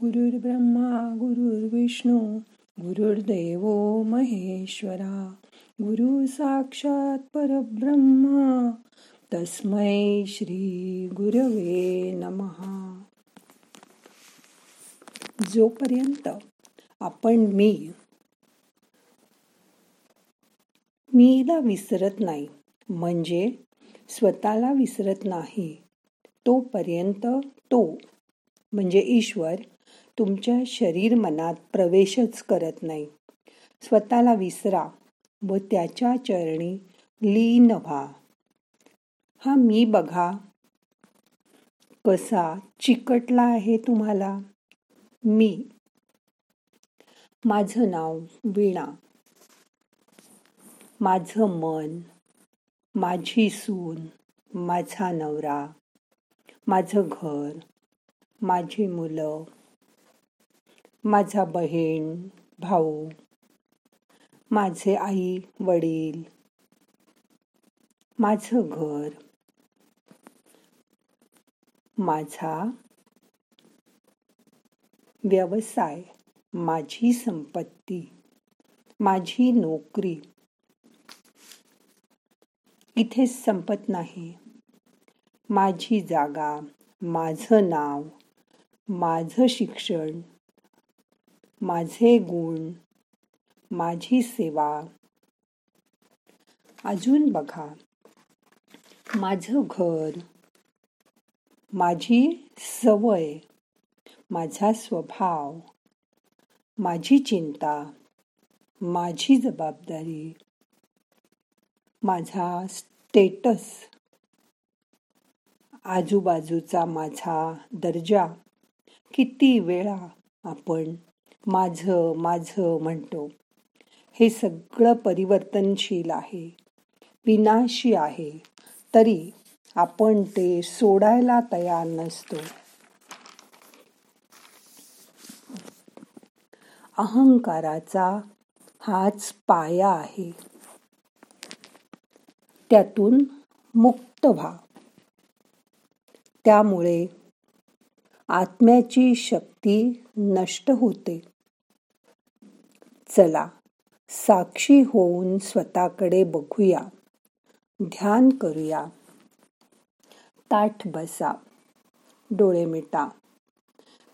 गुरुर्ब्रह्मा गुरुर्विष्णू गुरुर्देव महेश्वरा गुरु साक्षात परब्रह्मा तस्मै श्री गुरवे नमहा जोपर्यंत आपण मी मीला विसरत नाही म्हणजे स्वतःला विसरत नाही तोपर्यंत तो म्हणजे ईश्वर तुमच्या शरीर मनात प्रवेशच करत नाही. स्वतःला विसरा व त्याच्या चरणी लीन व्हा. हा मी बघा. कसा चिकटला आहे तुम्हाला? मी. माझं नाव वीणा. माझं मन. माझी सून. माझा नवरा. माझं घर. माझी मुलं. माझा बहीण भाऊ माझे आई वडील माझं घर माझा व्यवसाय माझी संपत्ती माझी नोकरी. इथेच संपत नाही. माझी जागा माझं नाव माझं शिक्षण माझे गुण माझी सेवा. अजून बघा. माझं घर माझी सवय माझा स्वभाव माझी चिंता माझी जबाबदारी माझा स्टेटस आजूबाजूचा माझा दर्जा. किती वेळा आपण माझं माझं म्हणतो. हे सगळं परिवर्तनशील आहे विनाशी आहे. तरी आपण ते सोडायला तयार नसतो. अहंकाराचा हाच पाया आहे. त्यातून मुक्त व्हा. त्यामुळे आत्म्याची शक्ती नष्ट होते. चला साक्षी होऊन स्वतःकडे बघूया. ध्यान करूया. ताठ बसा. डोळे मिटा.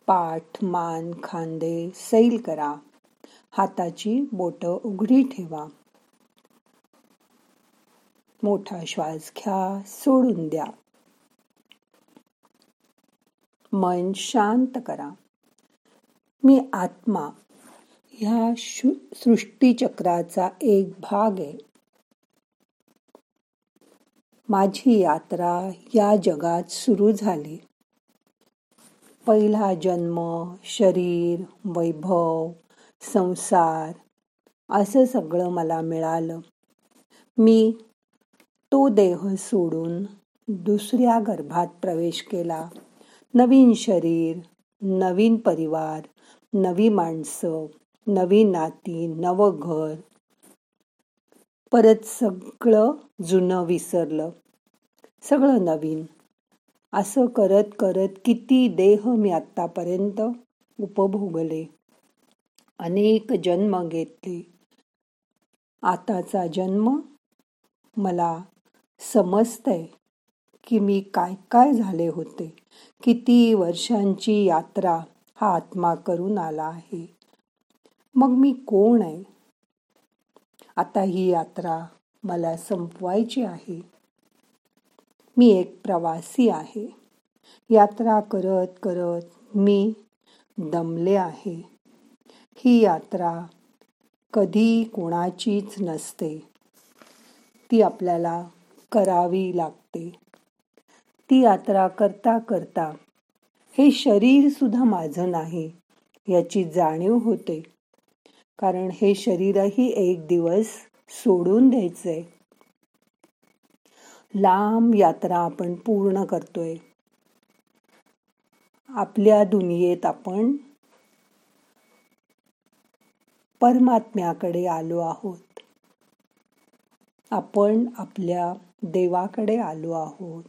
पाठ मान खांदे सैल करा. हाताची बोट उघडी ठेवा. मोठा श्वास घ्या सोडून द्या. मन शांत करा. मी आत्मा ह्या सृष्टीचक्राचा एक भाग आहे. माझी यात्रा या जगात सुरू झाली. पहिला जन्म शरीर वैभव संसार असं सगळं मला मिळालं. मी तो देह सोडून दुसऱ्या गर्भात प्रवेश केला. नवीन शरीर नवीन परिवार नवी माणसं नवी नाती नवं घर. परत सगळं जुनं विसरलं. सगळं नवीन. असं करत करत किती देह मी आत्तापर्यंत उपभोगले. अनेक जन्म घेतले. आताचा जन्म मला समजतंय की मी काय काय झाले होते. किती वर्षांची यात्रा हा आत्मा करून आला आहे. मग मी कोण आहे? आता ही यात्रा मला संपवायची आहे. मी एक प्रवासी आहे. यात्रा करत करत मी दमले आहे. ही यात्रा कधी कोणाचीच नसते. ती आपल्याला करावी लागते. ती यात्रा करता करता हे शरीर सुद्धा माझं नाही याची जाणीव होते. कारण हे शरीरही एक दिवस सोडून द्यायचंय. लांब यात्रा आपण पूर्ण करतोय. आपल्या दुनियेत आपण परमात्म्याकडे आलो आहोत. आपण आपल्या देवाकडे आलो आहोत.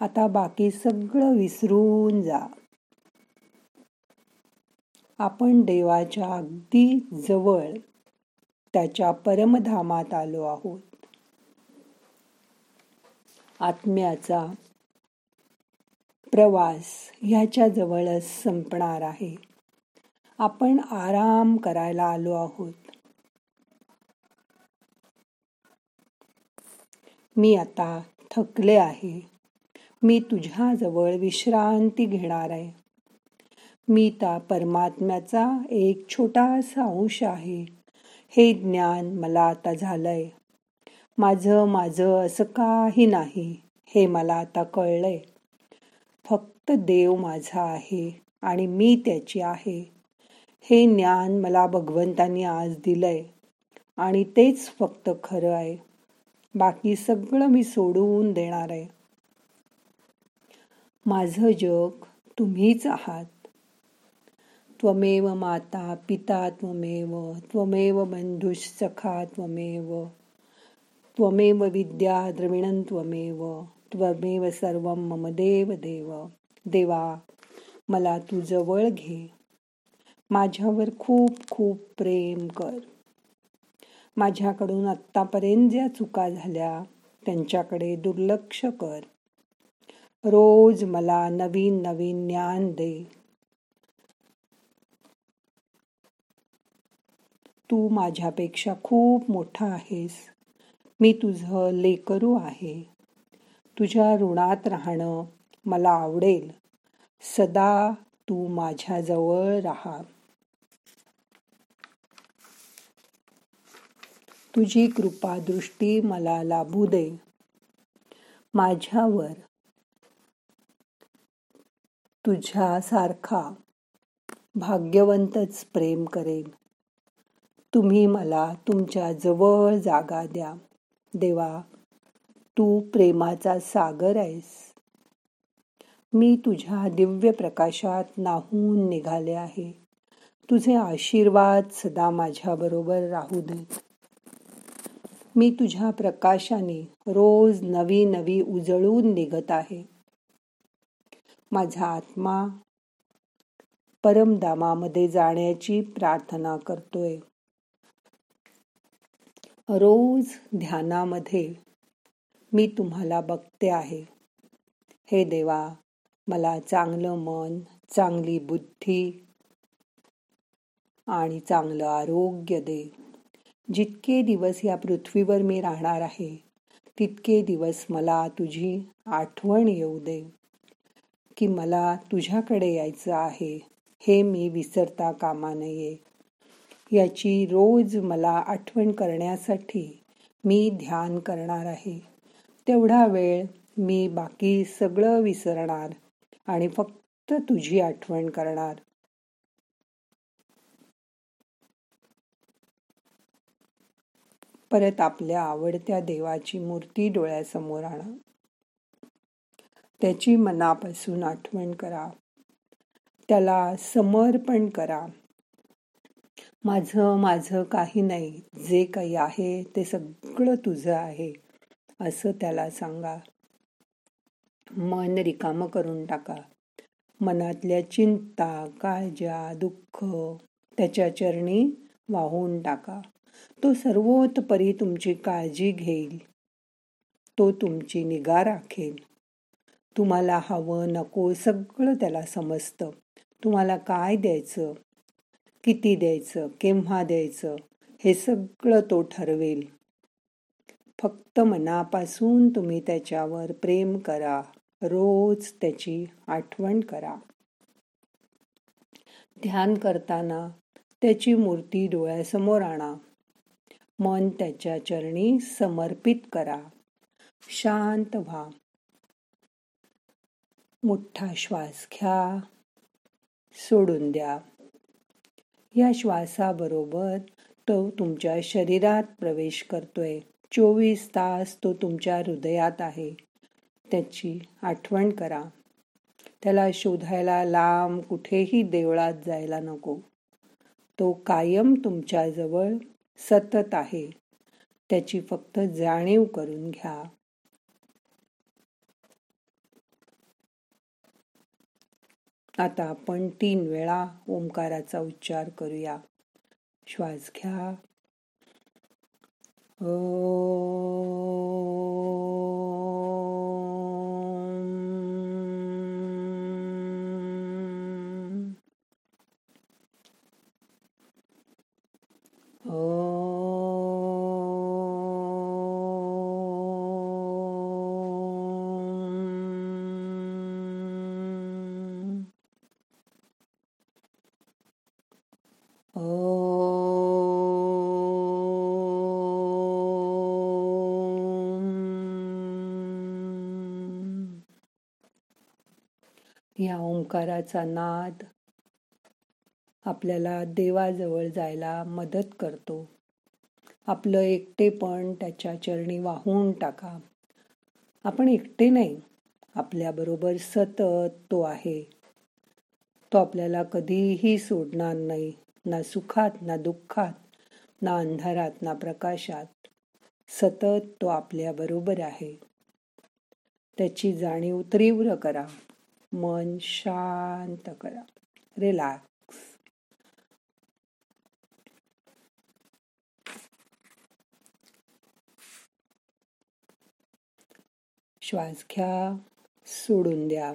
आता बाकी सगळं विसरून जा. आपण देवाच्या अगदी जवळ त्याच्या परमधामात आलो आहोत. आत्म्याचा प्रवास ह्याच्या जवळच संपणार आहे. आपण आराम करायला आलो आहोत. मी आता थकले आहे. मी तुझ्याजवळ विश्रांती घेणार आहे. मी त्या परमात्म्याचा एक छोटासा अंश आहे. हे ज्ञान मला आता झालंय. माझं माझं असं काही नाही हे मला आता कळलंय. फक्त देव माझा आहे आणि मी त्याची आहे. हे ज्ञान मला भगवंतानी आज दिलंय आणि तेच फक्त खरं आहे. बाकी सगळं मी सोडवून देणार आहे. माझं जग तुम्हीच आहात. त्वमेव माता पिता त्वमेव त्वमेव बंधुसखा त्वमेव. त्वमेव विद्या द्रविणं त्वमेव त्वमेव सर्व मम देव देव. देवा मला तू जवळ घे. माझ्यावर खूप खूप प्रेम कर. माझ्याकडून आत्तापर्यंत ज्या चुका झाल्या त्यांच्याकडे दुर्लक्ष कर. रोज मला नवीन नवीन ज्ञान दे. तू माझ्यापेक्षा खूप मोठा आहेस. मी तुझं लेकरू आहे. तुझ्या ऋणात राहणं मला आवडेल. सदा तू माझ्याजवळ राहा. तुझी कृपा दृष्टी मला लाभू दे. माझ्यावर तुझ्यासारखा भाग्यवंतच प्रेम करेन. तुम्ही मला तुमच्या जवळ जागा द्या. देवा तू प्रेमाचा सागर आहेस. मी तुझ्या दिव्य प्रकाशात नाहून निघाले आहे. तुझे आशीर्वाद सदा माझ्याबरोबर राहू दे. मी तुझ्या प्रकाशाने रोज नवी नवी उजळून निघत आहे. माझा आत्मा परमधामामध्ये जाण्याची प्रार्थना करतोय. रोज ध्यानामध्ये मी तुम्हाला बघते आहे. हे देवा मला चांगलं मन चांगली बुद्धी आणि चांगलं आरोग्य दे. जितके दिवस या पृथ्वीवर मी राहणार आहे तितके दिवस मला तुझी आठवण येऊ दे. की मला तुझ्याकडे यायचं आहे हे मी विसरता कामा नये. याची रोज मला आठवण करण्यासाठी मी ध्यान करणार आहे. तेवढा वेळ मी बाकी सगळं विसरणार आणि फक्त तुझी आठवण करणार. परत आपल्या आवडत्या देवाची मूर्ती डोळ्यासमोर आणा. त्याची मनापासून आठवण करा. त्याला समर्पण करा. माझं माझं काही नाही. जे काही आहे ते सगळं तुझं आहे. असं त्याला सांगा. मन रिकामं करून टाका. मनातल्या चिंता काळजा दुःख त्याच्या चरणी वाहून टाका. तो सर्वोतपरी तुमची काळजी घेईल. तो तुमची निगा राखेल. तुम्हाला हवं नको सगळं त्याला समजतं. तुम्हाला काय द्यायचं? किती द्यायचं? केव्हा द्यायचं? हे सगळं तो ठरवेल. फक्त मनापासून तुम्ही त्याच्यावर प्रेम करा. रोज त्याची आठवण करा. ध्यान करताना त्याची मूर्ती डोळ्यासमोर आणा. मन त्याच्या चरणी समर्पित करा. शांत व्हा. मोठा श्वास घ्या. सोडून द्या. या श्वासाबरोबर तो तुमच्या शरीरात प्रवेश करतोय. चोवीस तास तो तुमच्या हृदयात आहे. त्याची आठवण करा. त्याला शोधायला लांब कुठेही देवळात जायला नको. तो कायम तुमच्याजवळ सतत आहे. त्याची फक्त जाणीव करून घ्या. आता आपण तीन वेळा ओंकाराचा उच्चार करूया. श्वास घ्या. या ओंकाराचा नाद आपल्याला देवाजवळ जायला मदत करतो. आपलं एकटेपण त्याच्या चरणी वाहून टाका. आपण एकटे नाही आपल्याबरोबर सतत तो आहे. तो आपल्याला कधीही सोडणार नाही. ना सुखात ना दुःखात ना अंधारात ना प्रकाशात. सतत तो आपल्या बरोबर आहे. त्याची जाणीव तीव्र करा. मन शांत करा. रिलॅक्स श्वास घ्या सोडून द्या.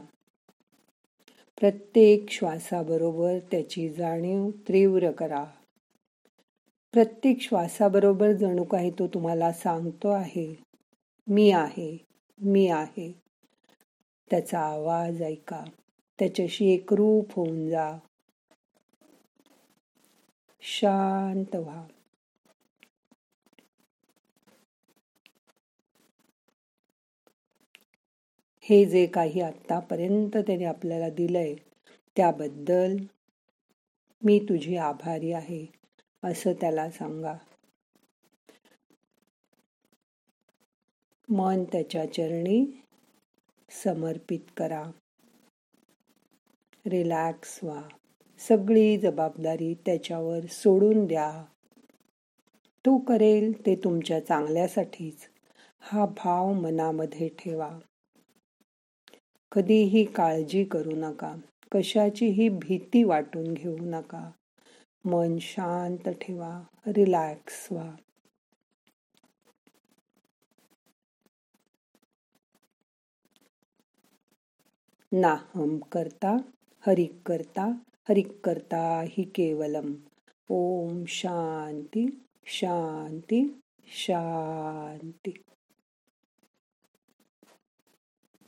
प्रत्येक श्वासाबरोबर त्याची जाणीव तीव्र करा. प्रत्येक श्वासाबरोबर जणू काही तो तुम्हाला सांगतो आहे. मी आहे मी आहे. त्याचा आवाज ऐका. त्याच्याशी एकरूप होऊन जा. शांत व्हा. हे जे काही आत्तापर्यंत त्याने आपल्याला दिलंय त्याबद्दल मी तुझी आभारी आहे असं त्याला सांगा. मन त्याच्या चरणी समर्पित करा. रिलॅक्स व्हा. सगळी जबाबदारी त्याच्यावर सोडून द्या. तो करेल ते तुमच्या चांगल्यासाठीच. हा भाव मनामध्ये ठेवा. कधीही काळजी करू नका. कशाचीही भीती वाटून घेऊ नका. मन शांत ठेवा. रिलॅक्स व्हा. नाहम करता हरिक करता हरिक करता हि केवलम. ओम शांती शांती शांती.